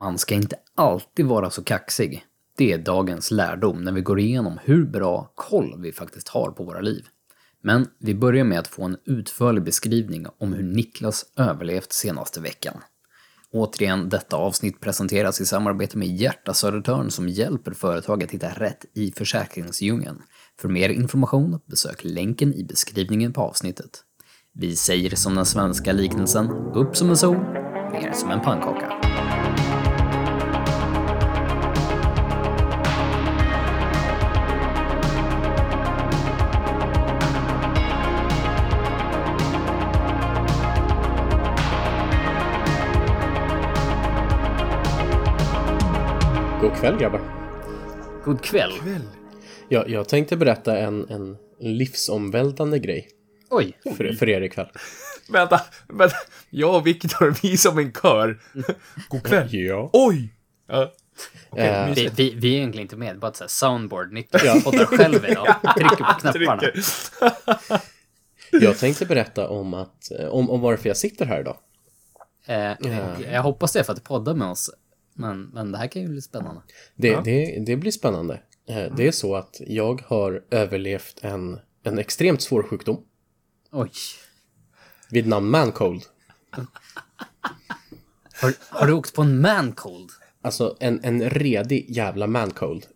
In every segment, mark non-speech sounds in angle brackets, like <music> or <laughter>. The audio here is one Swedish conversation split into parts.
Man ska inte alltid vara så kaxig. Det är dagens lärdom när vi går igenom hur bra koll vi faktiskt har på våra liv. Men vi börjar med att få en utförlig beskrivning om hur Niklas överlevt senaste veckan. Återigen, detta avsnitt presenteras i samarbete med Hjärta Södertörn som hjälper företag att hitta rätt i försäkringsdjungeln. För mer information, besök länken i beskrivningen på avsnittet. Vi säger som den svenska liknelsen, upp som en sol, ner som en pannkaka. Kväll grabbar. God kväll. Jag, jag tänkte berätta en, en livsomvältande grej Oj, för, för er ikväll. <laughs> Vänta, vänta. Jag och Viktor, vi är som en kör. God kväll. Ja. Oj! Ja. Eh, vi, vi, vi är egentligen inte med, bara ett soundboard. Niklas poddar själv idag, <laughs> trycker på knapparna. Jag tänkte berätta om, att, eh, om, om varför jag sitter här idag. Eh, jag hoppas det är för att du poddar med oss. Men, men det här kan ju bli spännande. Det, Ja. det, det blir spännande. Eh, Det är så att jag har överlevt en, en extremt svår sjukdom Oj. vid namn mancold. Har, har du åkt på en mancold? Alltså en, en redig jävla mancold.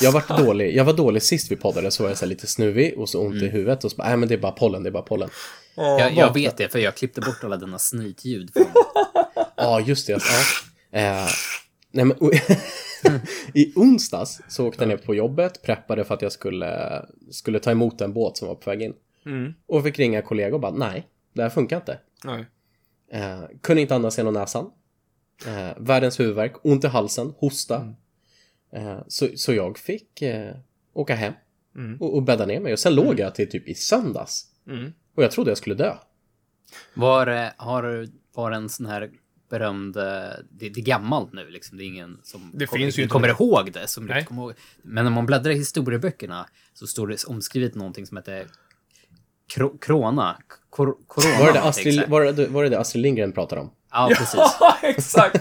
Jag var dålig. Jag var dålig sist vi poddade så var jag så lite snuvig och så ont i huvudet och så bara, nej men det är bara pollen, det är bara pollen. Jag, jag vet det, för jag klippte bort alla dina snytljud. <laughs> Ja, just det. Ja. Eh, nej, men, <laughs> I onsdags så åkte jag ner på jobbet, preppade för att jag skulle, skulle ta emot en båt som var på väg in. Mm. Och fick ringa kollegor och bara, nej, det här funkar inte. Nej. Eh, kunde inte andas genom näsan. Eh, världens huvudvärk, ont i halsen, hosta. Eh, så, så jag fick eh, åka hem Mm. och, och bädda ner mig. Och sen låg jag till typ i söndags. Mm. Och jag trodde jag skulle dö. Var, eh, har du var en sån här berömd... eh, Det, det är gammalt nu, liksom. Det är ingen som Det kommer, finns ju inte kommer det. ihåg det. Som Nej. kommer ihåg. Men när man bläddrar i historieböckerna så står det omskrivet någonting som heter kro, Krona. Kor, corona. Var det Astrid, var det, var det det Astrid Lindgren pratade om? Ja, precis. Ja, <laughs> exakt.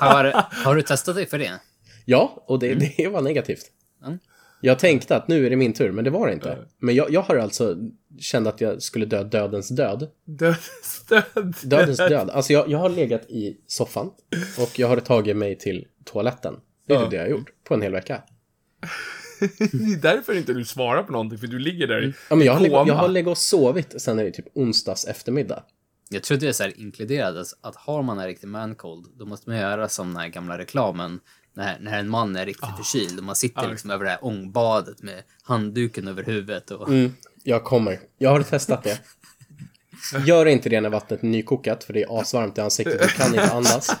Har, har du testat dig för det? Ja, och det, det var negativt. Mm. Jag tänkte att nu är det min tur, men det var det inte. Men jag, jag har alltså känt att jag skulle dö dödens död. Dödens död. Dödens död. Alltså jag, jag har legat i soffan och jag har tagit mig till toaletten. Det är Ja. typ det jag har gjort på en hel vecka. <laughs> Det är därför inte du svarar på någonting, för du ligger där i Ja, men jag, har legat, jag har legat och sovit sen är det typ onsdags eftermiddag. Jag tror det är så här inkluderat att- att har man en riktig mancold, då måste man göra som den här gamla reklamen när, när en man är riktigt förkyld och man sitter Ja. liksom över det här ångbadet med handduken över huvudet och Mm, jag kommer. Jag har testat det. Gör inte det när vattnet är nykokat, för det är asvarmt i ansiktet. Du kan inte andas. <laughs>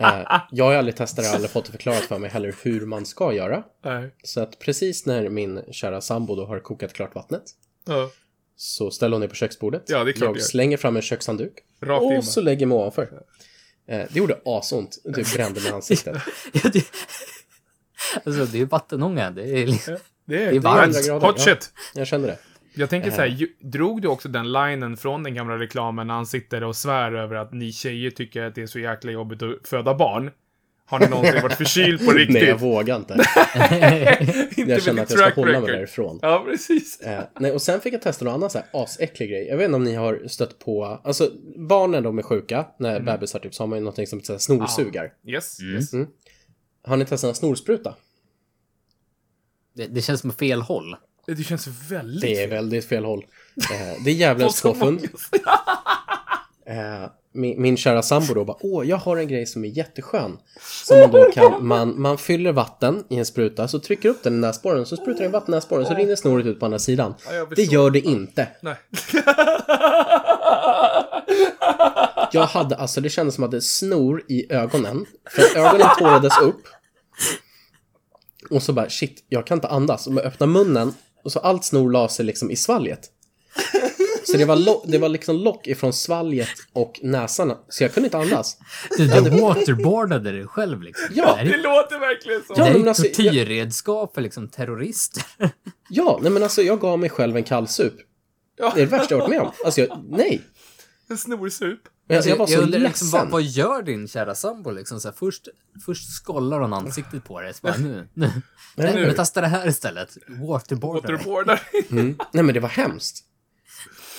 Eh, jag har aldrig testat det, aldrig fått det förklarat för mig heller hur man ska göra. Nej. Så att precis när min kära sambo då har kokat klart vattnet Ja. så ställer hon det på köksbordet. Ja, det är klart jag det gör. slänger fram en kökshandduk Rakt in och så lägger mig ovanför. Eh, det gjorde asont. Det typ brände i ansiktet. <laughs> Ja, det, alltså, det är ju vattenånga. Det är, liksom- Det är, Det är varmt. hot grader, ja. shit. Jag kände det. Jag tänker Eh. så här, ju- drog du också den linen från den gamla reklamen när han sitter och svär över att ni tjejer tycker att det är så jäkla jobbigt att föda barn? Har ni någonsin varit förkyld på <laughs> riktigt? Nej, jag vågar inte. <laughs> Inte Jag känner att jag ska hålla mig därifrån. Ja, precis. Eh, nej, och sen fick jag testa någon annan så här asäcklig grej. Jag vet inte om ni har stött på, alltså barn när de är sjuka, när Mm. bebisar typ, så har man ju någonting som heter så snorsugar. Yes, Mm. yes. Har ni testat en snorspruta? det, det känns som fel håll. Det känns väldigt Det är fel. väldigt fel håll. Eh, det är djävulens På så påfund. många- Eh, min, min kära sambo då bara, åh, jag har en grej som är jätteskön. Som man då kan, man, man fyller vatten i en spruta, så trycker upp den i näsborren, så sprutar den vatten i näsborren, så rinner snoret ut på andra sidan. Ja, det gör det inte. Nej. <laughs> Jag hade, alltså det kändes som att det snor i ögonen. För att ögonen tårades upp. Och så bara, shit, jag kan inte andas. Och man öppnar munnen, och så allt snor la sig liksom i svalget. Så det var, lo- det var liksom lock ifrån svalget och näsan, så jag kunde inte andas. Du, du waterboardade dig själv liksom. Ja, det Det låter verkligen så. det Ja, men är alltså, tortyrredskap för liksom terrorister. <laughs> Ja, nej men alltså jag gav mig själv en kallsup. Ja. Det är det värsta jag varit med om. Alltså, jag, nej. En snorsup. Jag, jag var så undrar ledsen. liksom, vad, vad gör din kära sambo liksom? Så här, först, först skollar hon ansiktet på dig. Så bara, nu, nu. Nej, nu. men testa det här istället. Waterboarder. Waterboardar. Mm. Nej, men det var hemskt.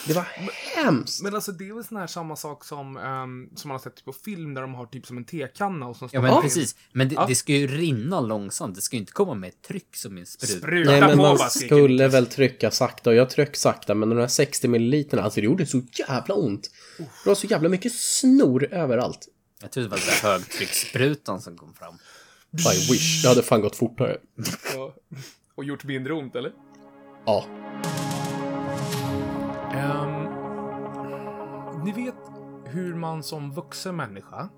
Det var hemskt. Men alltså det är väl sån här samma sak som, ehm, som man har sett på film där de har typ som en tekanna och så Ja, men Ja. precis. Men det, Ja. det ska ju rinna långsamt. Det ska ju inte komma med ett tryck som en sprut. Spruta Nej, men på man skulle väl trycka sakta och jag tryck sakta, men de här 60 milliliterna, alltså det gjorde så jävla ont. Det var så jävla mycket snor överallt. Jag tror det var den där högtryckssprutan som kom fram. I wish, det hade fan gått fortare. Ja. Och gjort mindre ont, eller? Ja. Ehm, ni vet hur man som vuxen människa...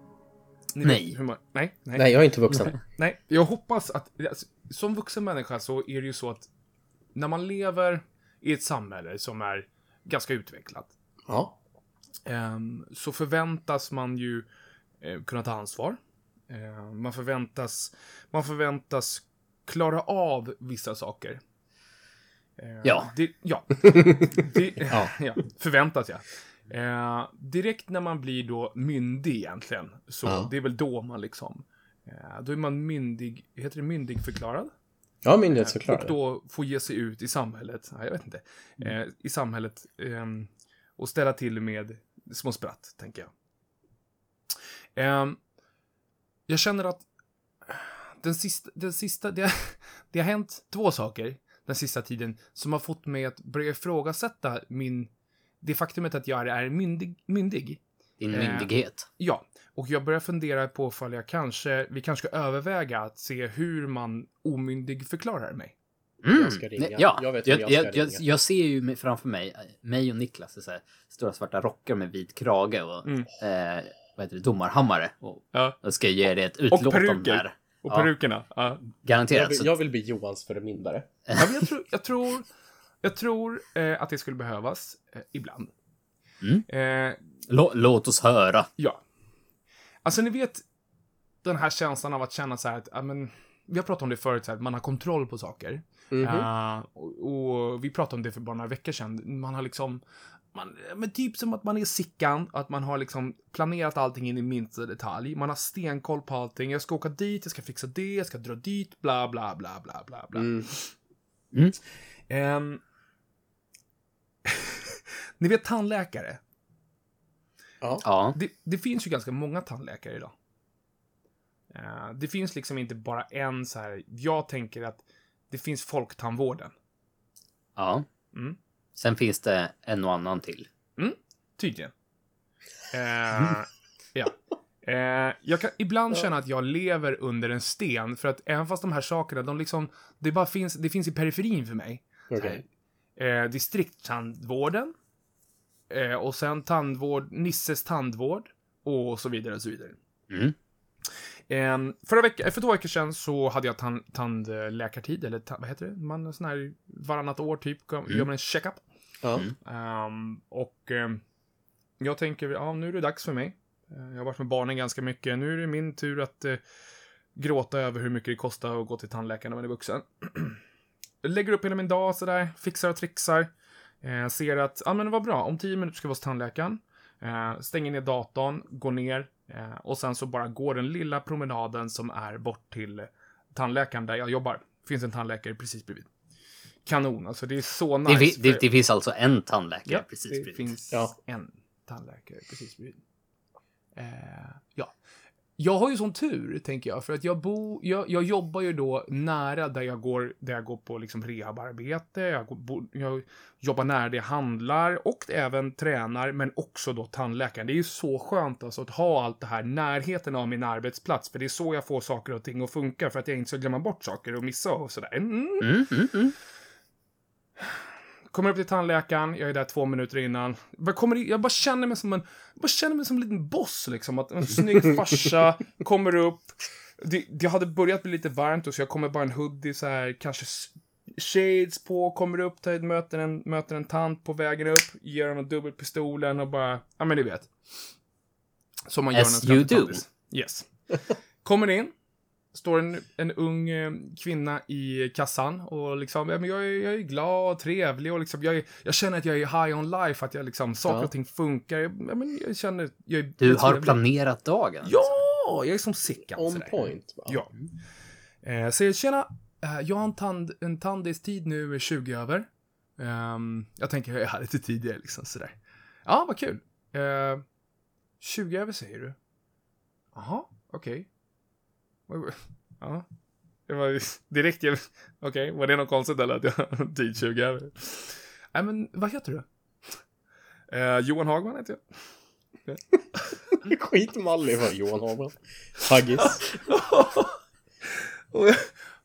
Ni Nej. Vet hur man, nej, nej, Nej, jag är inte vuxen. nej. Jag hoppas att... Alltså, som vuxen människa så är det ju så att när man lever i ett samhälle som är ganska utvecklat Ja. ehm, så förväntas man ju eh, kunna ta ansvar. Ehm, man förväntas... Man förväntas klara av vissa saker. Ehm, Ja. Det, ja. <laughs> Det, <laughs> ja. Förväntas jag. Eh, direkt när man blir då myndig egentligen, så Ja. det är väl då man liksom... Eh, då är man myndig, heter det myndigförklarad? Ja, Och myndighetsförklarad. då får ge sig ut i samhället, nej, jag vet inte, eh, i samhället ehm, och ställa till med små spratt, tänker jag. Ehm, jag känner att den sista, den sista det, <laughs> det har hänt två saker den sista tiden som har fått mig att börja ifrågasätta min, det faktumet att jag är myndig, myndig. Din Eh. myndighet. Ja, och jag börjar fundera på ifall jag kanske, vi kanske ska överväga att se hur man omyndig förklarar mig. Mm. Jag ska ringa. Ja, Jag jag, vet jag, jag jag, jag, ringa. ser ju framför mig, eh, mig och Niklas i så här stora svarta rockar med vit krage och Mm. eh, vad heter det, domarhammare. Och Ja. jag ska ge dig ett utlåtande peruker. Och Ja. perukerna. Ja. Jag Garanterat. vill, Så, jag vill bli Johans förmyndare. Ja, jag tror, jag tror, jag tror eh, att det skulle behövas eh, ibland. Mm. Eh, lå, låt oss höra. ja. Alltså, ni vet den här känslan av att känna så här att, ja, men, vi har pratat om det förut, så här, att man har kontroll på saker. Mhm. Eh, och, och vi pratade om det för bara några veckor sedan. Man har liksom, man, men typ som att man är Sickan, att man har liksom planerat allting in i minsta detalj. Man har stenkoll på allting. Jag ska åka dit, jag ska fixa det, jag ska dra dit, bla bla bla bla bla bla. Mm. Ehm, <laughs> ni vet tandläkare. Ja. Ja. Det, det finns ju ganska många tandläkare idag. Eh, det finns liksom inte bara en så här. Jag tänker att det finns folktandvården. ja. Mm. Sen finns det en och annan till. Tydligen. Eh, ja. Eh, jag kan ibland känna att jag lever under en sten för att även fast de här sakerna, de liksom, det bara finns, det finns i periferin för mig. Okej. Eh, distrikttandvården. Eh, och sen tandvård, Nisses tandvård. Och så vidare och så vidare. Mm. Eh, förra veckan, för två veckor sedan så hade jag tan- tandläkartid, eller ta- vad heter det? Man sån här varannat år typ, gör man en checkup. Ja. Ehm, och ehm, jag tänker, ja nu är det dags för mig. Jag har varit med barnen ganska mycket. Nu är det min tur att eh, gråta över hur mycket det kostar att gå till tandläkaren när man är vuxen. Jag <clears throat> lägger upp hela min dag sådär, fixar och trixar. Eh, ser att, ja men vad bra, om tio minuter ska jag vara hos tandläkaren. Eh, stänger ner datorn, går ner eh, och sen så bara går den lilla promenaden som är bort till tandläkaren där jag jobbar. finns en tandläkare precis bredvid. Kanon, alltså det är så nice. Det, det, för- det finns alltså en tandläkare Ja, precis det bredvid. finns Ja. en tandläkare precis bredvid. Eh, ja. Jag har ju sån tur, tänker jag, för att jag bo, jag, jag jobbar ju då nära där jag går, där jag går på liksom rehabarbete, jag, går, bo, jag jobbar nära det jag handlar och även tränar, men också då tandläkaren. Det är ju så skönt alltså att ha allt det här närheten av min arbetsplats, för det är så jag får saker och ting att funka, för att jag inte ska glömma bort saker och missa och sådär. Mm. Mm, mm, mm. Kommer upp till tandläkaren, jag är där två minuter innan. Jag, kommer in, jag bara känner mig som en, jag bara känner mig som en liten boss liksom. Att en snygg <laughs> farsa kommer upp. Det, det hade börjat bli lite varmt och så jag kommer bara en hoodie så här, kanske shades på, kommer upp, tar, möter, en, möter en tant på vägen upp, ger honom dubbelpistolen och bara, ja men ni vet. Som man gör As när man you do. Yes. Kommer in, står en, en ung eh, kvinna i kassan och liksom, ja, men jag, är, jag är glad och trevlig och liksom, jag, är, jag känner att jag är high on life, att jag liksom, saker Ja. och ting funkar. Jag, ja, men jag känner, jag är Du jag har trevlig. planerat dagen. Ja, jag är som Sickan. On sådär. point. va? Ja. Eh, säger tjena, eh, jag har en, tand, en tandistid nu är 20 över. Ehm, jag tänker jag är här lite tidigare liksom sådär. Ja, vad kul. Eh, 20 över säger du? Jaha, okej. Vad- <laughs> Ja. Det var <laughs> direkt jag... Okej, var det något konstigt eller att jag tid 20 över? Nej men, vad heter du? Eh, Johan Hagman heter jag. <laughs> Skitmallig var Johan Hagman. Haggis.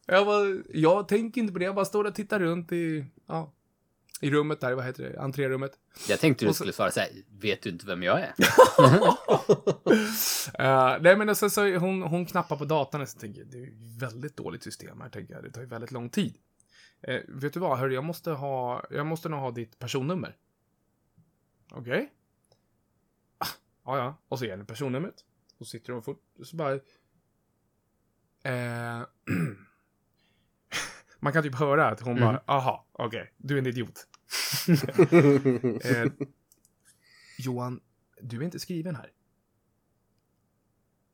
Jag, bara, jag tänker inte på det, jag bara står och tittar runt i, ja, i rummet där, vad heter det, entrérummet. Jag tänkte du så- skulle svara så här, vet du inte vem jag är? <laughs> Eh, nej men och sen så hon, hon knappar på datorn och så tänker jag, det är ju väldigt dåligt system här, tänker jag, det tar ju väldigt lång tid. Eh, vet du vad, hörru, jag måste ha, jag måste nog ha ditt personnummer. Okej. Ah, ja, ja, och så ger henne personnumret. Och sitter hon fort, och så bara... Eh, <clears throat> man kan typ höra att hon bara, aha, okej, du är en idiot. <laughs> Eh, Johan, du är inte skriven här.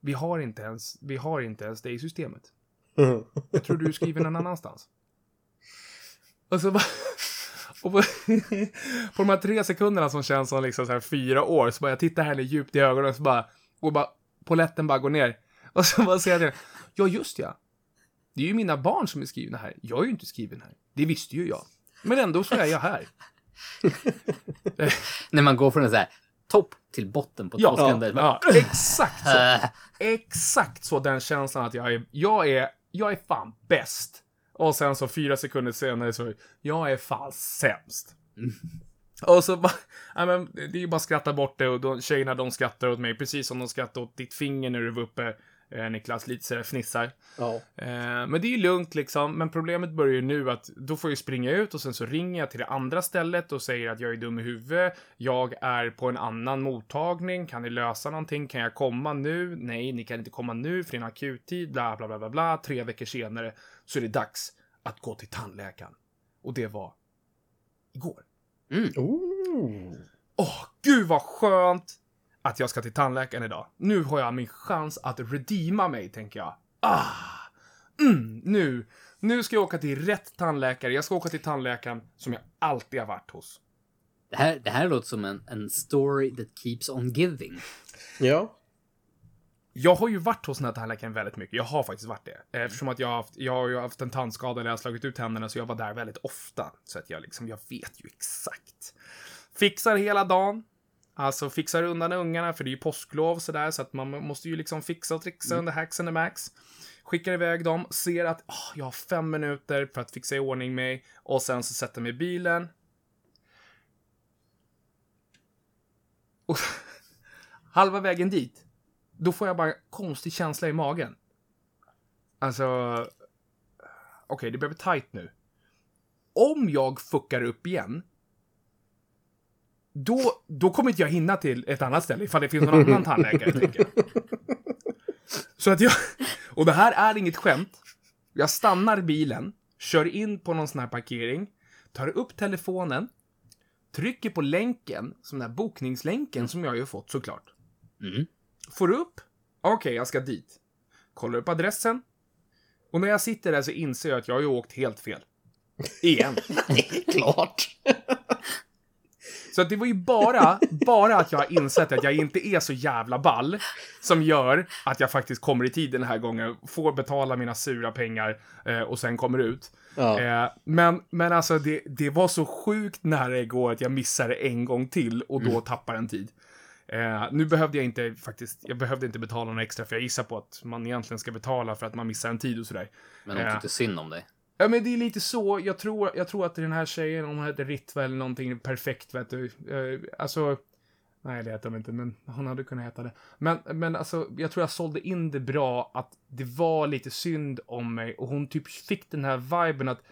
Vi har inte ens, vi har inte ens det i systemet. Jag tror du är skriven någon annanstans. Och så bara... Och på, <laughs> på de här tre sekunderna som känns som liksom så här fyra år, så bara jag tittar henne djupt i ögonen och så bara... Och bara... Poletten bara går ner. Och så bara säger jag till henne, Ja, just ja. Det är ju mina barn som är skrivna här. Jag är ju inte skriven här. Det visste ju jag. Men ändå så är jag här. <laughs> När man går från en så här topp till botten på Ja, två sekunder. ja, <laughs> exakt så. Äh, Exakt så den känslan att jag är, jag är, jag är fan bäst. Och sen så fyra sekunder senare så, jag är fan sämst. Och så bara, ja men det är ju bara att skratta bort det och de, tjejerna de skrattar åt mig precis som de skrattar åt ditt finger när du var uppe, eh, Niklas, lite sådär fnissar. Ja. Eh, men det är ju lugnt liksom, men problemet börjar ju nu att då får jag springa ut och sen så ringer jag till det andra stället och säger att jag är dum i huvudet, jag är på en annan mottagning, kan ni lösa någonting, kan jag komma nu? Nej, ni kan inte komma nu för det är en akuttid, bla bla bla bla bla. Tre veckor senare så är det dags att gå till tandläkaren. Och det var igår. Ooh. Åh, gud vad skönt att jag ska till tandläkaren idag. Nu har jag min chans att redeema mig, tänker jag. Ah! Mm, nu. Nu ska jag åka till rätt tandläkare. Jag ska åka till tandläkaren som jag alltid har varit hos. det, här, det här låter som en, en story that keeps on giving. Ja. Jag har ju varit hos den här tandläkaren väldigt mycket. Jag har faktiskt varit det. Eftersom att jag har haft, jag har ju haft en tandskada där jag har slagit ut tänderna, så jag var där väldigt ofta. Så att jag liksom, jag vet ju exakt. Fixar hela dagen. Alltså fixar undan ungarna, för det är ju påsklov sådär, så att man måste ju liksom fixa och trixa under hacks and the max. Skickar iväg dem, ser att åh, jag har fem minuter för att fixa i ordning mig och sen så sätter mig i bilen. Och <laughs> halva vägen dit, då får jag bara konstig känsla i magen. Alltså, okej, det börjar bli tight nu. Om jag fuckar upp igen, då, då kommer inte jag hinna till ett annat ställe ifall det finns någon annan tandläkare, tänker jag. Så att jag, och det här är inget skämt. Jag stannar bilen, kör in på någon sån här parkering, tar upp telefonen, trycker på länken, som den här bokningslänken som jag ju fått såklart. Mm. Får upp, okej, jag ska dit. Kollar upp adressen. Och när jag sitter där så inser jag att jag har ju åkt helt fel. Igen. <laughs> Klart. Så det var ju bara, bara att jag har insett att jag inte är så jävla ball som gör att jag faktiskt kommer i tid den här gången, får betala mina sura pengar eh, och sen kommer ut. Ja. Eh, men, men alltså det, det var så sjukt nära igår att jag missade en gång till och då tappar en tid. Eh, nu behövde jag inte faktiskt, jag behövde inte betala något extra för jag gissar på att man egentligen ska betala för att man missar en tid och sådär. Men de tyckte synd om dig. Ja, men det är lite så. Jag tror, jag tror att den här tjejen, om hon heter Ritva eller någonting perfekt, vet du. Eh, alltså, nej det heter hon inte, men hon hade kunnat heta det. Men, men alltså, jag tror jag sålde in det bra, att det var lite synd om mig och hon typ fick den här viben att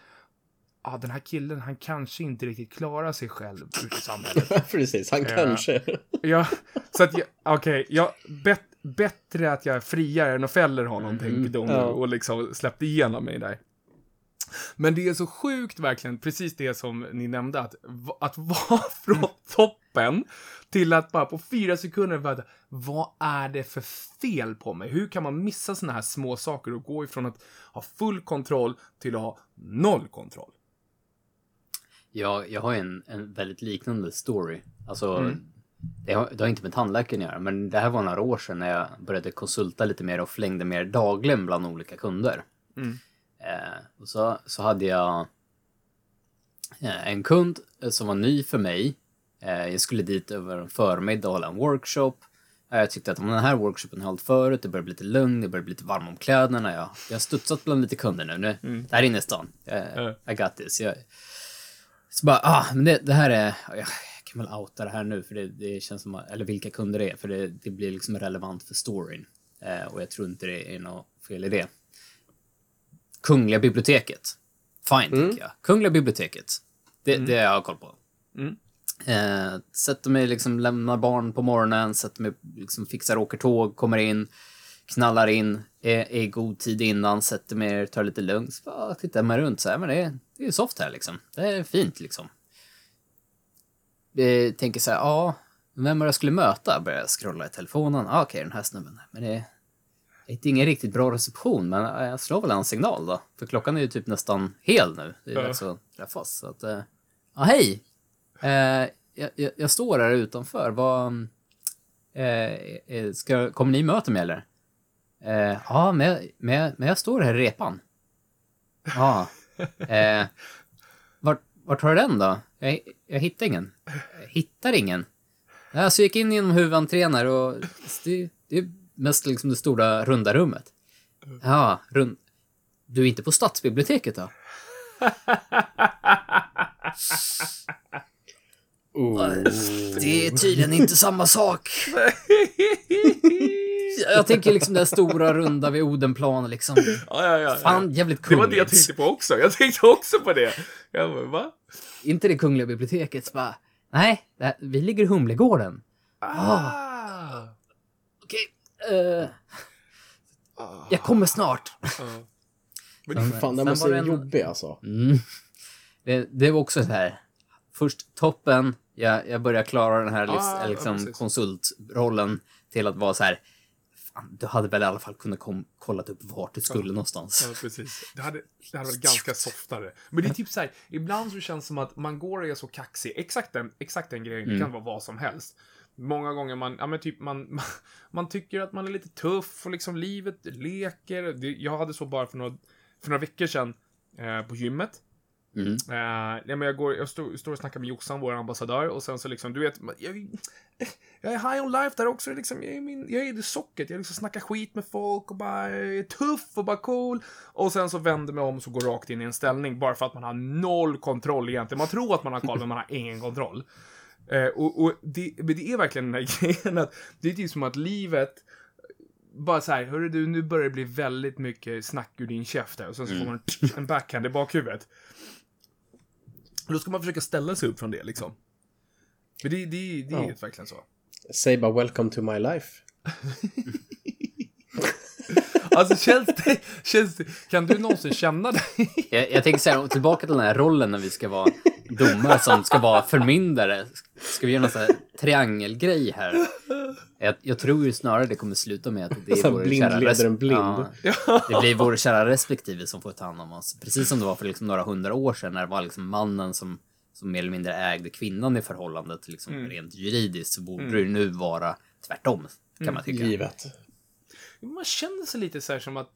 ah, den här killen, han kanske inte riktigt klarar sig själv ute i samhället. <laughs> Precis, han Ja. kanske. <laughs> Ja, så att jag, okej, jag bet, bättre att jag friar än att fäller honom, tänkte de Ja. och liksom släppte igenom mig där. Men det är så sjukt verkligen, precis det som ni nämnde, att, att <laughs> vara från toppen till att bara på fyra sekunder veta, vad är det för fel på mig? Hur kan man missa såna här små saker och gå ifrån att ha full kontroll till att ha noll kontroll? Jag, jag har en, en väldigt liknande story. Alltså, Mm. det, har, det har inte med tandläkaren att göra, men det här var några år sedan när jag började konsulta lite mer och flängde mer dagligen bland olika kunder. Mm. Eh, och så, så hade jag eh, en kund eh, som var ny för mig. Eh, jag skulle dit över en förmiddag och hålla en workshop. Eh, jag tyckte att om den här workshopen har hållit förut, det börjar bli lite lugn, det börjar bli lite varm om kläderna. Jag, jag har studsat bland lite kunder nu. nu Där inne i stan. Ja. I got this. Jag, så bara, ah, men det, det här är... Jag kan väl outa det här nu, för det, det känns som Eller vilka kunder det är, för det, det blir liksom relevant för storyn. Eh, och jag tror inte det är något fel i det. Kungliga biblioteket. Fine, tänker jag. Kungliga biblioteket. Det, det har jag koll på. Mm. Eh, sätter mig, liksom, lämnar barn på morgonen, sätter mig, liksom, fixar, åker tåg, kommer in, knallar in, är, är i god tid innan, sätter mig, tar lite lugnt. Så bara, tittar mig runt så här, men det är, det är soft här liksom. Det är fint liksom. Eh, tänker så här, ja, vem var jag skulle möta? Börjar scrolla i telefonen. Ah, Okej, den här snubben. Men det det är ingen riktigt bra reception, men eh, jag slår väl en signal då. För klockan är ju typ nästan hel nu. Det är Ja. dags att träffas. Så att, eh, ja, hej! Eh, jag, jag, jag står här utanför. Vad... Eh, ska, kommer ni möta mig eller? Eh, ja, men, jag- men, jag- men jag står här i repan. Ja. Eh, <laughs> vart, vart har du den då? Jag, jag hittar ingen. Jag hittar ingen. Ja, så jag gick in genom huvudentrén här och det, det är mest liksom det stora runda rummet. Ja, rund... Du är inte på stadsbiblioteket då? <laughs> Oh. Det är tydligen inte samma sak. Jag tänker liksom det stora runda vid Odenplan liksom. Ja, ja, ja. Fan, jävligt Det var kungligt. det jag tänkte på också. Jag tänkte också på det. Jag bara, va? Inte det Kungliga biblioteket. Bara, nej, vi ligger i Humlegården. Ah. Okej, eh, jag kommer snart. <laughs> Ja. Men det, Fan, den Sen måste vara en- jobbig alltså. Mm. Det, det var också så här. Först toppen, jag, jag börjar klara den här Ah, liksom, ja, liksom precis. konsultrollen till att vara så här. Fan, du hade väl i alla fall kunnat kom, kollat upp vart du skulle någonstans. Ja, precis. Det hade, det hade varit <laughs> ganska softare. Men det är typ så här, ibland så känns det som att man går och är så kaxig. Exakt den, exakt den grejen, det kan vara vad som helst. Många gånger man, ja men typ man, man, <laughs> man tycker att man är lite tuff och liksom livet leker. Det, jag hade så bara för några, för några veckor sedan eh, på gymmet. Mm. Eh, ja, men jag, går, jag står, står och snackar med Jossan, vår ambassadör, och sen så liksom, du vet, jag, jag är high on life där också, liksom, jag är, min, jag är det socket, jag liksom snackar skit med folk och bara är tuff och bara cool. Och sen så vänder mig om och så går rakt in i en ställning, bara för att man har noll kontroll egentligen. Man tror att man har koll, men man har ingen kontroll. Eh, och och det, men det är verkligen den här <laughs> grejen att det är typ som att livet bara så här, hörru du, nu börjar det bli väldigt mycket snack ur din käft här. Och sen så får man en backhand i bakhuvudet. Och då ska man försöka ställa sig upp från det liksom. Men det, det, det är Ja. verkligen så. Säg bara welcome to my life. <laughs> Alltså känns det, känns det, kan du någonsin känna det? Jag, jag tänker så här, tillbaka till den här rollen när vi ska vara domare som ska vara förmyndare. Ska vi göra någon sån här triangelgrej här? Jag, jag tror ju snarare det kommer sluta med att det är Så här vår blind kära leder en blind. Ja, det blir vår kära respektive som får ta hand om oss. Precis som det var för liksom några hundra år sedan när det var liksom mannen som, som mer eller mindre ägde kvinnan i förhållandet liksom rent juridiskt så borde det ju nu vara tvärtom kan man tycka. Givet. Man känner sig lite så här som att...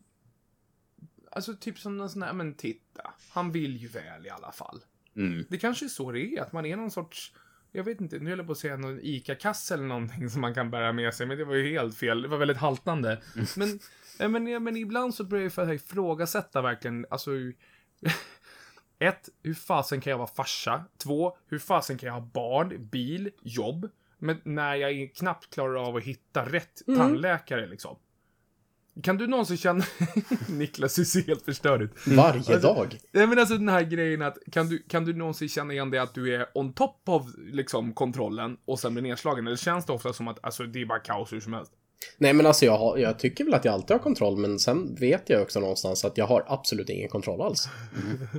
Alltså typ som någon sån här, men titta, han vill ju väl i alla fall. Mm. Det kanske är så det är, att man är någon sorts... Jag vet inte, nu höll jag på att säga någon ICA-kasse eller någonting som man kan bära med sig, men det var ju helt fel. Det var väldigt haltande. Men, ja, men, ja, men ibland så börjar jag för ifrågasätta verkligen, alltså... <laughs> Ett, hur fasen kan jag vara farsa? Två, hur fasen kan jag ha barn, bil, jobb? Men när jag knappt klarar av att hitta rätt tandläkare liksom. Kan du någonsin känna... <laughs> Niklas, du ser helt förstörd ut. Varje Alltså- dag. Nej men alltså den här grejen att, kan du, kan du någonsin känna igen det att du är on top of liksom kontrollen och sen blir nedslagen? Eller känns det ofta som att alltså, det är bara kaos hur som helst? Nej men alltså jag, har, jag tycker väl att jag alltid har kontroll men sen vet jag också någonstans att jag har absolut ingen kontroll alls.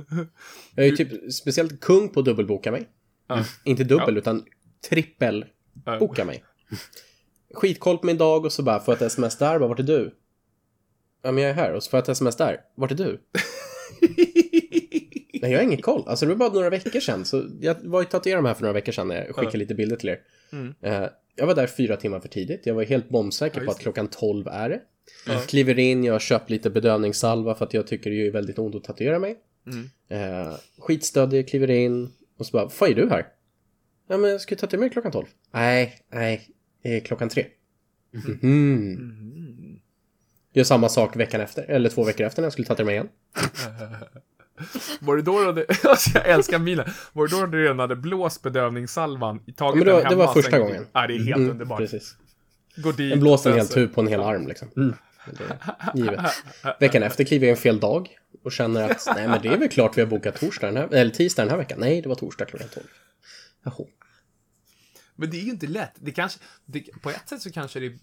<laughs> Jag är ju typ speciellt kung på att dubbelboka mig. Ja. Inte dubbel utan trippelboka mig. Skitkoll på min dag och så bara får jag ett sms där, bara vart är du? Ja men jag är här och så får jag ett sms där, vart är du? <laughs> Nej jag har ingen koll, alltså det var bara några veckor sedan så jag var ju tatuerad här för några veckor sedan när jag skickade lite bilder till er. Mm. Eh, jag var där fyra timmar för tidigt, jag var helt bombsäker Ja, på att klockan 12 är det. Ja. Kliver in, jag har köpt lite bedövningssalva för att jag tycker det är väldigt ont att tatuera mig. Mm. Eh, skitstöddig, kliver in och så bara, vad är du här? Ja men jag ska ju tatuera mig klockan 12. Nej, nej, det är klockan 3. Mhm. Mm. Gör samma sak veckan efter, eller två veckor efter när jag skulle tatuera mig igen. <laughs> Var det då hade, <laughs> alltså jag älskar milen. Var det då du redan hade blåst bedövningssalvan? Tagit Ja, men det den hemma det var första sänkt- gången. Ja, det är helt Mm, underbart. Precis. Gå dit. Jag blåste en hel sen tub på en hel arm liksom. Det är givet. <laughs> Veckan efter kliver jag en fel dag och känner att nej men det är väl klart vi har bokat torsdag den här, eller tisdag den här veckan. Nej, det var torsdag klockan 12. Jaha. Men det är ju inte lätt. Det kanske, det, på ett sätt så kanske det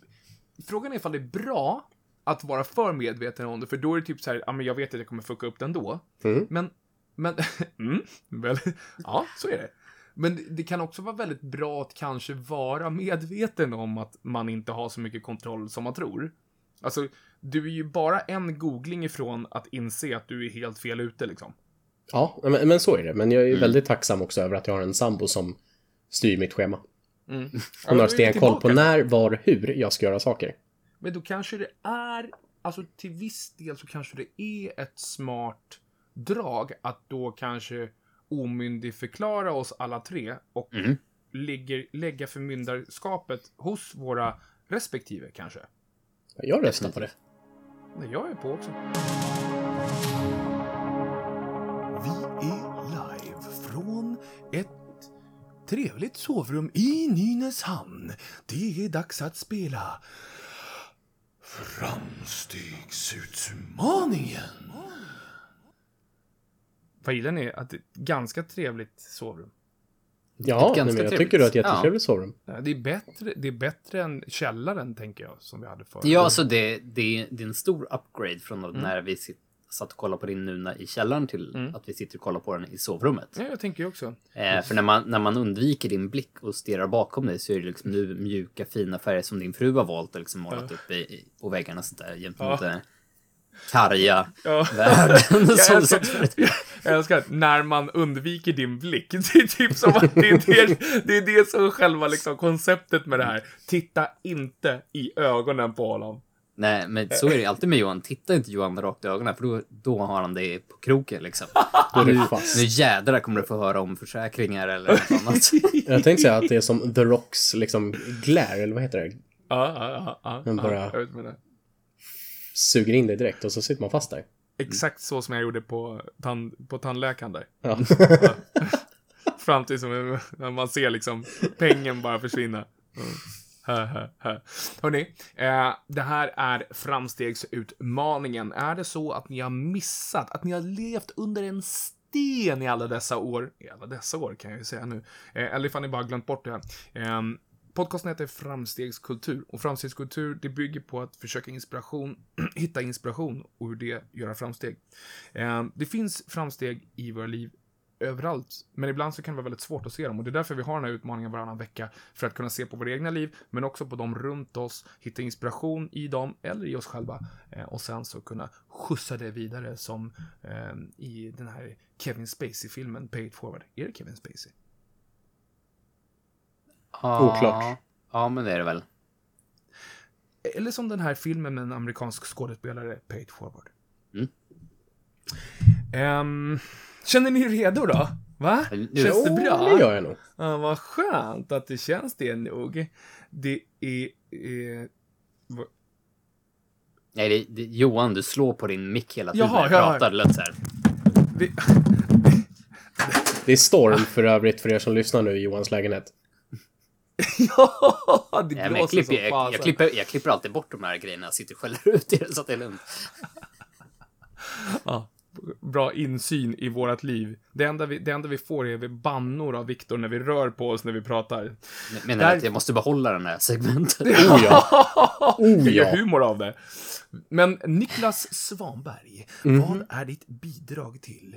Frågan är ifall det är bra att vara för medveten om det, för då är det typ så här, ja men jag vet att jag kommer fucka upp den då. Mm. Men, men, <laughs> mm, väl, ja, så är det. Men det- kan också vara väldigt bra att kanske vara medveten om att man inte har så mycket kontroll som man tror. Alltså, du är ju bara en googling ifrån att inse att du är helt fel ute liksom. Ja, men, men så är det. Men jag är väldigt tacksam också över att jag har en sambo som styr mitt schema. Mm. Hon har stenkoll på när, var, hur jag ska göra saker. Men då kanske det är, alltså till viss del så kanske det är ett smart drag att då kanske omyndigförklara oss alla tre och Mm. ligger, lägga förmyndarskapet hos våra respektive kanske. Jag röstar på det. Det jag är på också. Vi är live från ett trevligt sovrum i Nynäshamn. Det är dags att spela Framstegsutmaningen. Vad gillar ni? Att det är ett ganska trevligt sovrum. Ja, nej, ganska men jag trevligt. tycker du har ett jättetrevligt sovrum. Ja, Det är bättre, det är bättre än källaren, tänker jag, som vi hade förut. Ja, alltså det, det, det är en stor upgrade från Mm. att när vi sit, satt och kollade på din Nuna i källaren till Mm. att vi sitter och kollar på den i sovrummet. Ja, jag tänker ju också. Eh, för när man, när man undviker din blick och stirrar bakom dig så är det liksom nu mjuka fina färger som din fru har valt och liksom målat upp i, i, på väggarna sånt där gentemot Ja. ja. karga Ja. världen. <laughs> Jag älskar, <laughs> jag älskar när man undviker din blick. <laughs> Det är typ som att det är det, det, är det som är själva liksom konceptet med det här. Titta inte i ögonen på honom. Nej, men så är det alltid med Johan. Titta inte Johan rakt i ögonen för då, då har han det på kroken liksom. <laughs> Då är Nu, nu jädrar kommer du få höra om försäkringar eller något annat. <laughs> Jag tänkte säga att det är som The Rocks liksom glare, eller vad heter det? Ja, ja, ja. ja, Men bara- jag. Suger in dig direkt och så sitter man fast där. Exakt så som jag gjorde på, tand, på tandläkaren där. Ja. <laughs> Fram till som när man ser liksom pengen bara försvinna. Mm. <laughs> Hörni, eh, det här är framstegsutmaningen. Är det så att ni har missat, att ni har levt under en sten i alla dessa år, i alla dessa år kan jag ju säga nu, eh, eller ifall ni bara glömt bort det här. Eh, podcasten heter Framstegskultur och framstegskultur det bygger på att försöka inspiration, <clears throat> hitta inspiration och hur det göra framsteg. Ehm, det finns framsteg i våra liv överallt. Men ibland så kan det vara väldigt svårt att se dem och det är därför vi har den här utmaningen varannan vecka för att kunna se på våra egna liv men också på dem runt oss, hitta inspiration i dem eller i oss själva eh, och sen så kunna skjutsa det vidare som eh, i den här Kevin Spacey-filmen Pay It Forward. Är det Kevin Spacey? Ja, Oklart. Ja, men det är det väl. Eller som den här filmen med en amerikansk skådespelare, Pay It Forward. Mm. Ehm, känner ni er redo då? Va? Nu- Känns det Jo, bra? det gör jag nog. Ja, vad skönt att det känns det nog. Det är... Eh, vad- Nej, det, det, Johan, du slår på din mick hela tiden Jaha, när du ja. pratar. Det lät så här. det, Det är storm för övrigt för er som lyssnar nu i Johans lägenhet. <laughs> ja, det Nej, men jag, blåser klipper, jag, fasen. jag, klipper, jag klipper alltid bort de här grejerna. Jag sitter och skäller ut er så att det är lugnt. Ja, bra insyn i vårat liv. Det enda vi, det enda vi får är vi bannor av Viktor när vi rör på oss när vi pratar. Menar du att jag måste behålla den här segmentet? <laughs> Oh ja. Oh, Vi gör ja. humor av det. Men Niklas Svanberg, Mhm. vad är ditt bidrag till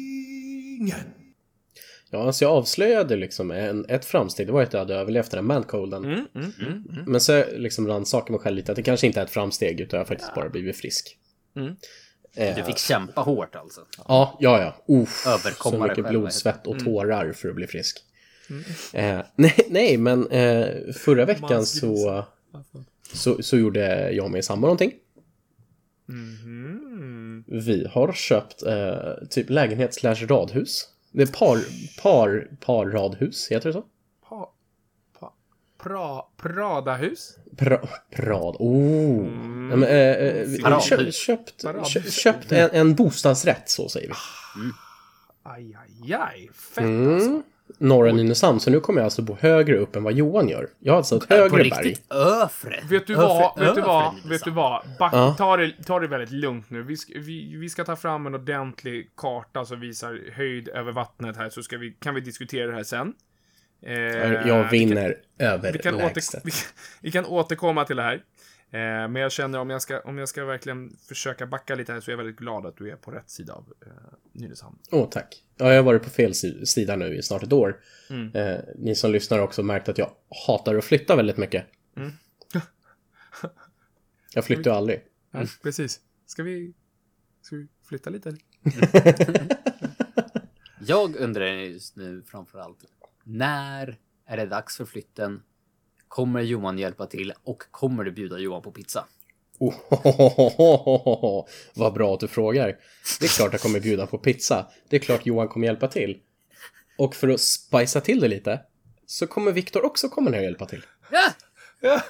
framstegsutmaningen? Ja, alltså jag avslöjade liksom en, ett framsteg, det var att jag hade överlevt den här mancolden. Mm, mm, mm, mm. Men så liksom rannsakade mig själv lite att det kanske inte är ett framsteg utan jag har faktiskt bara blivit frisk. Mm. Eh, Du fick kämpa hårt alltså. Ja, ja, ja. Uff, Överkomma så mycket blod, svett och Mm. tårar för att bli frisk. Eh, <laughs> nej, nej, men eh, förra veckan så, så, så gjorde jag och min sambo någonting. Mhm. Vi har köpt eh, typ lägenhet slash radhus. Det är par, par, par radhus, heter det så? Pa, pa, pra, Pradahus? Pra, prad, oh. Mm. Ja, men, eh, eh, vi har köpt, köpt, köpt, en, en bostadsrätt, så säger vi. Aj, aj, aj. Fett Mm. alltså. Norra Nynäshamn, så nu kommer jag alltså bo högre upp än vad Johan gör. Jag har alltså ett På högre berg. riktigt övre. Vet du vad, vet du vad, Nynäshamn. vet du vad? Back, Ja. ta, det, ta det väldigt lugnt nu. Vi ska, vi, vi ska ta fram en ordentlig karta som visar höjd över vattnet här, så ska vi, kan vi diskutera det här sen. Eh, Jag vinner över Vi kan, åter, lägstet. vi, <laughs> vi kan återkomma till det här. Eh, men jag känner om jag, ska, om jag ska verkligen försöka backa lite här så är jag väldigt glad att du är på rätt sida av eh, Nynäshamn. Åh, tack. Ja, jag har varit på fel si- sida nu i snart ett år. Mm. Eh, ni som lyssnar har också märkt att jag hatar att flytta väldigt mycket. Mm. <laughs> jag flyttar ju aldrig. Ja, precis. Ska vi, ska vi flytta lite? <laughs> Jag undrar just nu framförallt. När är det dags för flytten? Kommer Johan hjälpa till och kommer du bjuda Johan på pizza? Oh, vad bra att du frågar. Det är klart jag kommer bjuda på pizza. Det är klart Johan kommer hjälpa till. Och för att spicea till det lite så kommer Viktor också komma ner och hjälpa till. Ja! Ja,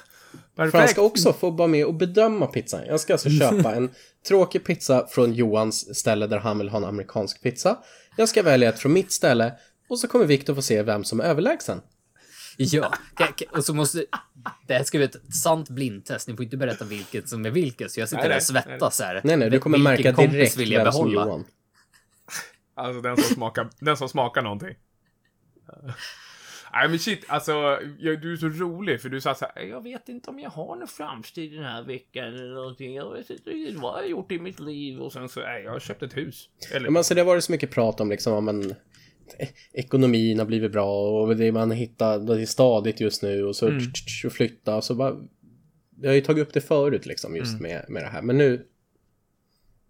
För han ska också få vara med och bedöma pizzan. Jag ska alltså köpa en tråkig pizza från Johans ställe där han vill ha en amerikansk pizza. Jag ska välja ett från mitt ställe och så kommer Viktor få se vem som är överlägsen. <laughs> Ja, och så måste... Det här ska bli ett sant blindtest. Ni får inte berätta vilket som är vilket, så jag sitter Nej, där nej, och svettas här. Nej, nej, du kommer Vilken märka direkt vill jag behålla? Johan. <laughs> Alltså den som smakar, den som smakar någonting. <laughs> Nej men shit, alltså jag, du är så rolig för du sa så här, jag vet inte om jag har något framsteg den här veckan eller någonting. Jag vet inte riktigt vad jag har gjort i mitt liv och sen så, nej, jag har köpt ett hus. Eller, men alltså, det har varit så mycket prat om liksom, om en, ekonomin har blivit bra och det man hittar, det är stadigt just nu och så Mm. och flytta och så bara... Jag har ju tagit upp det förut liksom just Mm. med, med det här, men nu...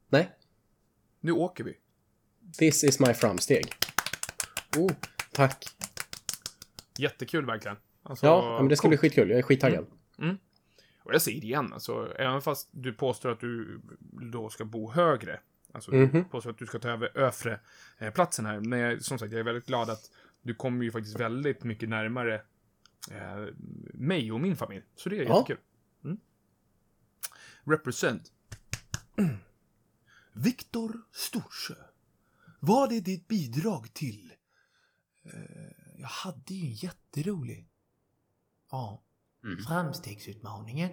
Nej, nu åker vi. this is my framsteg. Oh, tack. Jättekul verkligen. Alltså, Ja, men det ska bli coolt. skitkul. Jag är skittaggad. Och jag säger det igen, alltså, även fast du påstår att du då ska bo högre. Alltså, Mhm. du påstår att du ska ta över övre eh, platsen här. Men jag, som sagt, jag är väldigt glad att du kommer ju faktiskt väldigt mycket närmare eh, mig och min familj. Så det är Ja. jättekul. Mm. Represent. <clears throat> Viktor Storsjö. Vad är ditt bidrag till? Eh, jag hade ju en jätterolig. Ja. Mm. Framstegsutmaningen.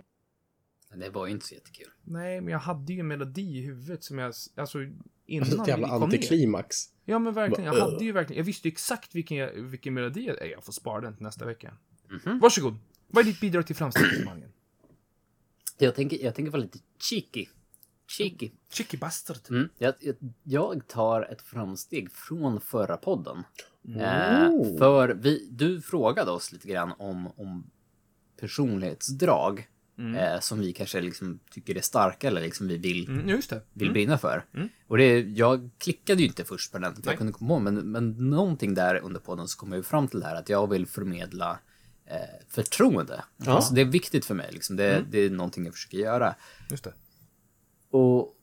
Men Det var ju inte så jättekul. Nej, men jag hade ju en melodi i huvudet som jag, alltså innan Ett jävla vi kom ner. antiklimax. Ja, men verkligen. Jag hade ju verkligen, jag visste ju exakt vilken, vilken melodi jag, Nej, jag får spara den till nästa vecka. Mhm. Varsågod. Vad är ditt bidrag till framstegsutmaningen? <clears throat> Jag tänker, jag tänker vara lite cheeky. Cheeky. Chicky bastard. Mm. Jag, jag, jag tar ett framsteg från förra podden. Oh. Eh, för vi, du frågade oss lite grann om, om personlighetsdrag Mm. eh, som vi kanske liksom tycker är starka eller liksom vi vill, Mm, vill Mm. brinna för. Mm. Och det, jag klickade ju inte först på den, för jag kunde komma på, men, men någonting där under podden så kom jag ju fram till det här att jag vill förmedla eh, förtroende. Ja. Alltså, det är viktigt för mig, liksom. det, Mm. det är någonting jag försöker göra. Just det. Och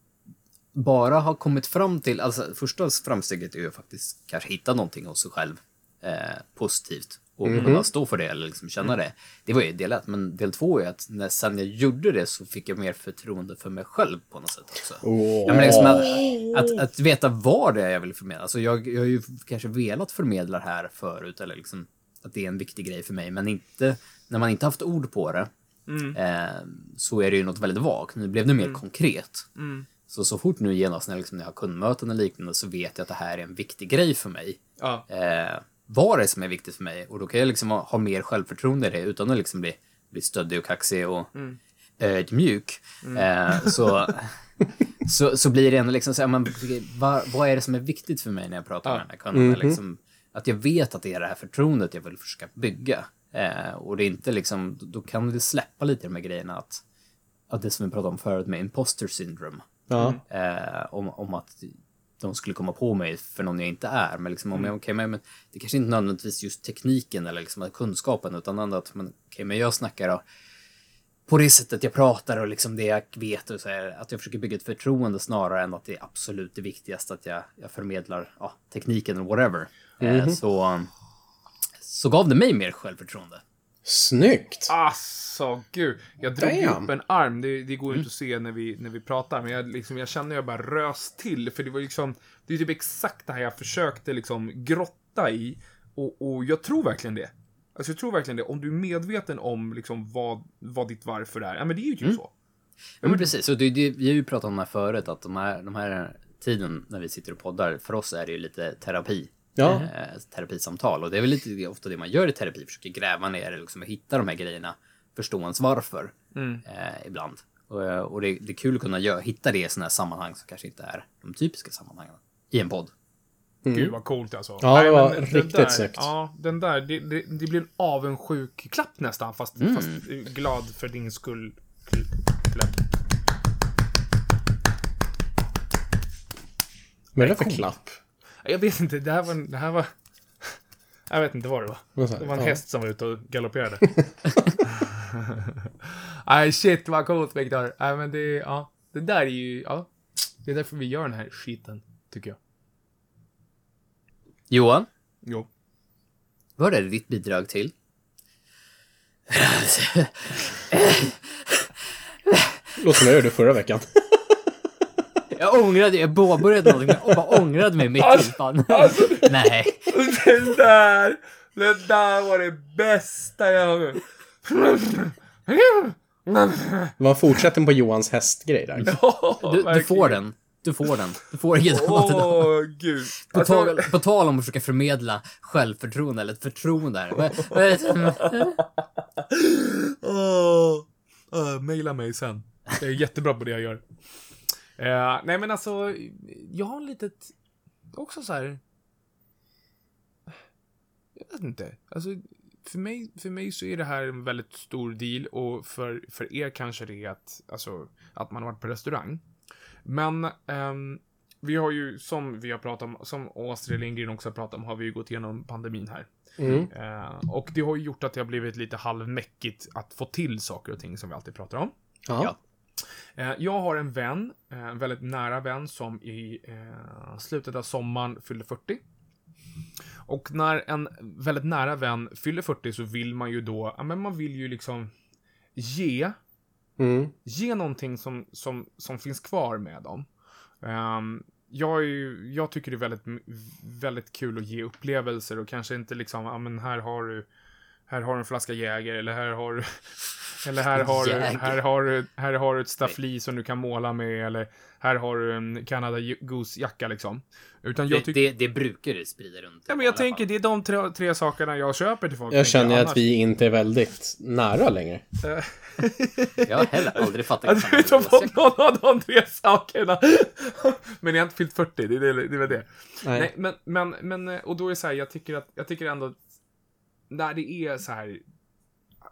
bara ha kommit fram till, alltså första framsteget är ju faktiskt kanske hitta någonting hos sig själv eh, positivt och Mhm. kunna stå för det eller liksom känna det. Det var ju del ett, men del två är att när sen jag gjorde det så fick jag mer förtroende för mig själv på något sätt också. Åh. Ja, men liksom att, att, att veta vad det är jag vill förmedla. Alltså jag, jag har ju kanske velat förmedla det här förut, eller liksom att det är en viktig grej för mig, men inte när man inte haft ord på det Mm. Eh, så är det ju något väldigt vagt. Nu blev det mer konkret. Mm. Så så fort nu genast när, liksom, när jag har kundmöten och liknande så vet jag att det här är en viktig grej för mig. Ja. Eh, vad det är som är viktigt för mig och då kan jag liksom ha, ha mer självförtroende i det utan att liksom bli, bli stöddig och kaxig och ödmjuk. Eh, så, <laughs> så, så blir det ändå liksom så här, men, vad, vad är det som är viktigt för mig när jag pratar med den här kunden? Liksom, att jag vet att det är det här förtroendet jag vill försöka bygga. Eh, och det är inte liksom, då kan det släppa lite de här grejerna att, att det som vi pratade om förut med imposter syndrome. Ja. Eh, om, om att de skulle komma på mig för någon jag inte är. Men liksom om jag, okej, men, det kanske inte nödvändigtvis just tekniken eller liksom kunskapen utan att men, okej, men jag snackar då, på det sättet jag pratar och liksom det jag vet och så här, att jag försöker bygga ett förtroende snarare än att det är absolut det viktigaste att jag, jag förmedlar ja, tekniken eller whatever. Eh, så, så gav det mig mer självförtroende. Snyggt! Alltså, gud. Jag drog Damn. upp en arm. Det, det går ju inte att se när vi, när vi pratar, men jag, liksom, jag kände jag bara rös till. För det var liksom, det är typ exakt det här jag försökte liksom grotta i. Och, och jag tror verkligen det. Alltså jag tror verkligen det. Om du är medveten om liksom vad, vad ditt varför är. Ja, men det är ju typ så. Ja, men precis. Och det, det, vi har ju pratat om det här förut, att de här, de här tiden när vi sitter och poddar, för oss är det ju lite terapi. Ja. Eh, terapisamtal. Och det är väl lite ofta det man gör i terapi, försöker gräva ner det liksom, och hitta de här grejerna, förstå ens varför eh, ibland. Och, eh, och det, det är kul att kunna gör, hitta det i sådana här sammanhang som kanske inte är de typiska sammanhangen i en podd. Gud vad coolt alltså. Ja, det var riktigt där, snyggt. Ja, den där, det, det, det blir en avundsjuk klapp nästan, fast, Mm. fast glad för din skull. Klapp. Vad är det för klapp? Jag vet inte, det här var... Det här var <laughs> jag vet inte vad det var. Det var en Ja. häst som var ute och galopperade. <laughs> <laughs> Nej, shit vad coolt Viktor. Nej, men det, ja. Det där är ju, ja. Det är därför vi gör den här skiten, tycker jag. Johan, Jo. vad är det ditt bidrag till? Låter som jag gjorde förra veckan. Jag ångrade, jag påbörjade någonting och bara ångrade mig mitt i. Fan. Nej. Det där, det där var det bästa jag har. Det var en fortsättning på Johans hästgrej där. Du, du får den. Du får den. Du får den. Åh, gud. På, Alltså, tal, på tal om att försöka förmedla självförtroende eller ett förtroende här. Åh, uh, maila mig sen. Jag är jättebra på det jag gör. Eh, nej men alltså, jag har en litet, också så här. Jag vet inte. Alltså, för mig, för mig så är det här en väldigt stor deal och för, för er kanske det är att, alltså, att man har varit på restaurang. Men ehm, vi har ju, som vi har pratat om, som Astrid Lindgren också har pratat om, har vi ju gått igenom pandemin här. Mm. Eh, och det har ju gjort att det har blivit lite halvmäckigt att få till saker och ting som vi alltid pratar om. Ja. Eh, jag har en vän, eh, en väldigt nära vän, som i eh, slutet av sommaren fyllde 40. Och när en väldigt nära vän fyller 40 så vill man ju då, ja men man vill ju liksom ge, Mm. ge någonting som, som, som finns kvar med dem. Ehm, jag, ju, jag tycker det är väldigt, väldigt kul att ge upplevelser och kanske inte liksom, ja men här har du, här har du en flaska Jäger eller här har du, eller här har du, här har du, här har du ett staffli som du kan måla med eller här har du en Canada Goose-jacka liksom. Utan jag Det, tycker, det, det brukar du sprida runt. ja men jag tänker fall. det är de tre, tre sakerna jag köper till folk. Jag känner annars. att vi inte är väldigt nära längre. <laughs> Jag har heller aldrig fattat Att du inte har fått någon av de tre sakerna. <laughs> men jag har inte fyllt 40, det är, det, det det. Nej. Nej, men, men, men, och då är det så här, jag tycker att, jag tycker ändå att när det är så här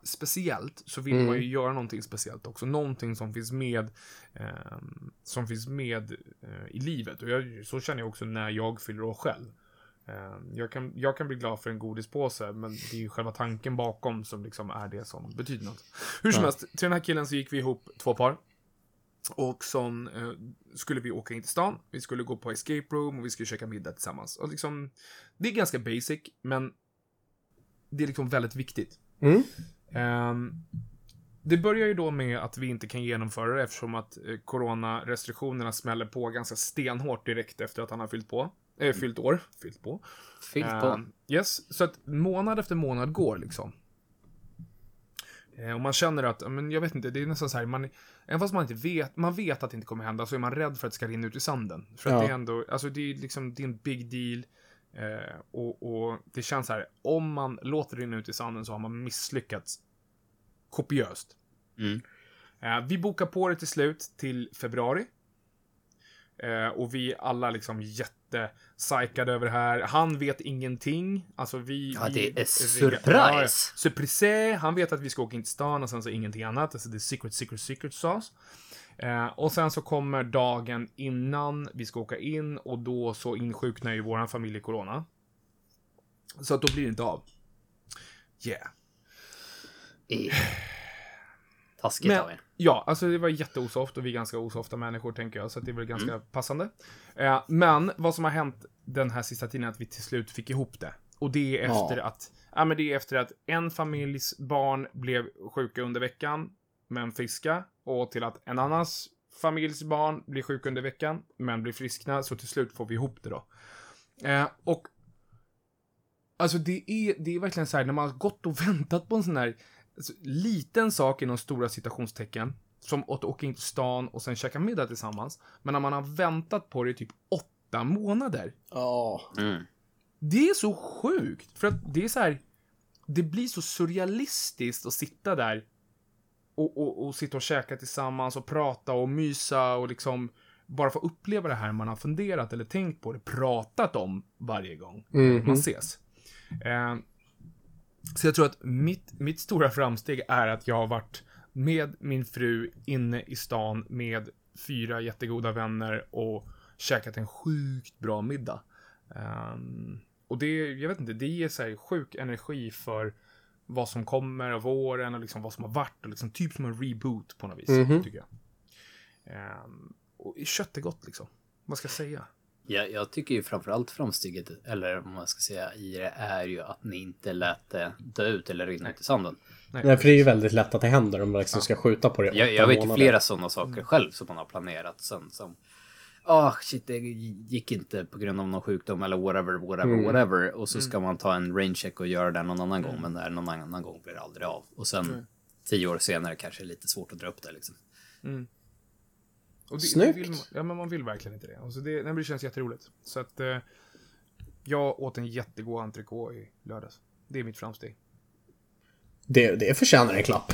speciellt så vill Mm. man ju göra någonting speciellt också. Någonting som finns med, ehm, som finns med eh, i livet. Och jag, så känner jag också när jag fyller år själv. Ehm, jag, kan, jag kan bli glad för en godispåse, men det är ju själva tanken bakom som liksom är det som betyder något. Hur som Ja. helst, till den här killen så gick vi ihop två par. Och så eh, skulle vi åka in till stan, vi skulle gå på escape room och vi skulle käka middag tillsammans. Och liksom, det är ganska basic, men det är liksom väldigt viktigt. Mm. Ehm, det börjar ju då med att vi inte kan genomföra det eftersom att eh, coronarestriktionerna smäller på ganska stenhårt direkt efter att han har fyllt på. Eh, fyllt år. Fyllt på. Fyllt på. Ehm, yes, så att månad efter månad går liksom. Eh, och man känner att, men jag vet inte, det är nästan så här, man, även fast man inte vet, man vet att det inte kommer hända, så är man rädd för att det ska rinna ut i sanden. För att Ja. det är ändå, alltså det är liksom, det är en big deal. Eh, och, och det känns så här, om man låter det rinna ut i sanden så har man misslyckats kopiöst. Mm. Eh, vi bokar på det till slut till februari. Eh, och vi är alla liksom jättepsykade över det här. Han vet ingenting. Alltså vi... Ja, vi det är riggar- surprise. Ja. Surprise! Han vet att vi ska åka in till stan och sen så ingenting annat. Alltså det är secret, secret, secret sauce. Eh, och sen så kommer dagen innan vi ska åka in och då så insjuknar ju våran familj i corona. Så att då blir det inte av. Yeah. Eh. <sighs> Taskigt Men- av er. Ja, alltså det var jätteosoft och vi är ganska osofta människor tänker jag, så att det är väl ganska Mm. passande. Eh, men vad som har hänt den här sista tiden är att vi till slut fick ihop det. Och det är Ja. efter att, ja men det är efter att en familjs barn blev sjuka under veckan, men friska, och till att en annans familjs barn blir sjuka under veckan, men blir friskna, så till slut får vi ihop det då. Eh, och Alltså det är, det är verkligen så här, när man har gått och <laughs> väntat på en sån här alltså, liten sak inom stora citationstecken, som att åka in till stan och sen käka middag tillsammans. Men när man har väntat på det i typ åtta månader. Ja. Mm. Det är så sjukt, för att det är så här, det blir så surrealistiskt att sitta där och, och, och sitta och käka tillsammans och prata och mysa och liksom bara få uppleva det här man har funderat eller tänkt på det, pratat om varje gång Mhm. man ses. Eh, så jag tror att mitt, mitt stora framsteg är att jag har varit med min fru inne i stan med fyra jättegoda vänner och käkat en sjukt bra middag. Ehm, och det, jag vet inte, det ger här sjuk energi för vad som kommer av våren och liksom vad som har varit och liksom typ som en reboot på något vis, Mhm. tycker jag. Ehm, och kött är gott liksom. Vad ska jag säga? Jag, jag tycker ju framförallt framsteget, eller vad man ska säga, i det är ju att ni inte lät det dö ut eller rinna ut i sanden. Nej, för det är ju väldigt lätt att det händer om man liksom ska skjuta på det Jag, jag vet ju flera sådana saker själv som man har planerat sen som Ah, shit, det gick inte på grund av någon sjukdom eller whatever, whatever, Mm. whatever. Och så ska man ta en rain check och göra det någon annan gång, men där någon annan gång blir det aldrig av. Och sen Mm. tio år senare kanske det är lite svårt att dra upp det liksom. Och det, Snyggt. Det vill, man- ja, men man vill verkligen inte det. Och så det, nej, det känns jätteroligt. Så att eh, jag åt en jättegod entrecote i lördags. Det är mitt framsteg. Det, det förtjänar en klapp.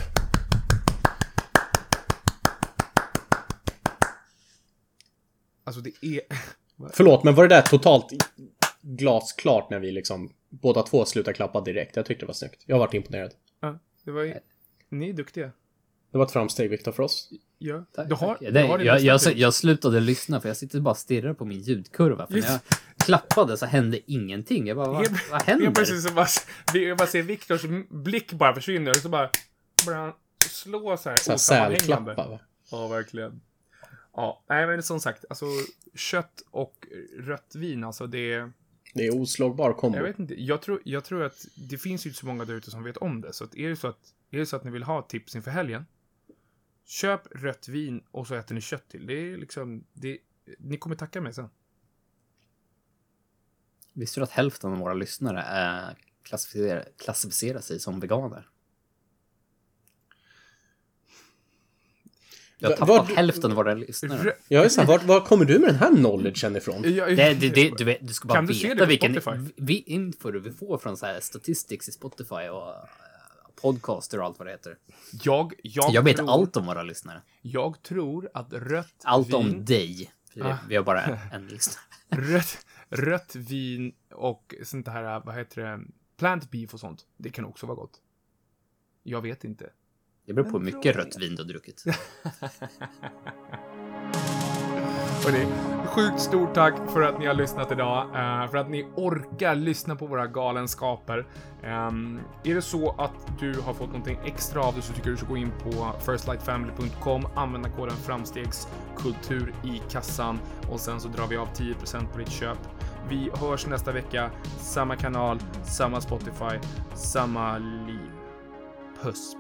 Alltså det är... <laughs> Förlåt, men var det där totalt glasklart när vi liksom båda två slutade klappa direkt? Jag tyckte det var snyggt. Jag har varit imponerad. ja, det var ju... Ni är duktiga. Det var ett framsteg, Viktor, för oss. Ja. Tack, du har, tack. du har jag, jag, jag slutade lyssna för jag sitter bara och stirrar på min ljudkurva. För när jag klappade så hände ingenting. Jag bara, vad, vad händer? Helt plötsligt så bara, vi- jag bara ser Viktors blick bara försvinner och så bara han slå så här Så här sälklappa, va? Ja, verkligen. Ja, nej men som sagt, alltså kött och rött vin, alltså det... Det är oslagbar kombo. Jag vet inte, jag tror, jag tror att det finns ju inte så många där ute som vet om det. Så att är det så att, är det så att ni vill ha tips inför helgen, köp rött vin och så äter ni kött till. Det är liksom, det, ni kommer tacka mig sen. Visste du att hälften av våra lyssnare är klassificerar, klassificerar sig som veganer? Jag har tappat hälften av våra lyssnare. Jag är så här, var, var kommer du med den här knowledgen ifrån? Jag- Det, det, det, du, vet, du ska bara Kan du se det veta vilken vi, info du får från så här statistics i Spotify och uh, podcaster och allt vad det heter. Jag, jag, Jag vet tror, allt om våra lyssnare. Jag tror att rött Allt vin, om dig. För Ah. Vi har bara <laughs> en lyssnare. Rött, rött vin och sånt här, vad heter det, plant beef och sånt. Det kan också vara gott. Jag vet inte. Det beror på hur mycket rött vin du har druckit. <laughs> Hörrni, sjukt stort tack för att ni har lyssnat idag. eh, för att ni orkar lyssna på våra galenskaper. Ehm, är det så att du har fått någonting extra av det så tycker jag du ska gå in på firstlightfamily.com, använda koden framstegskultur i kassan och sen så drar vi av 10% på ditt köp. Vi hörs nästa vecka, samma kanal, samma Spotify, samma liv. Puss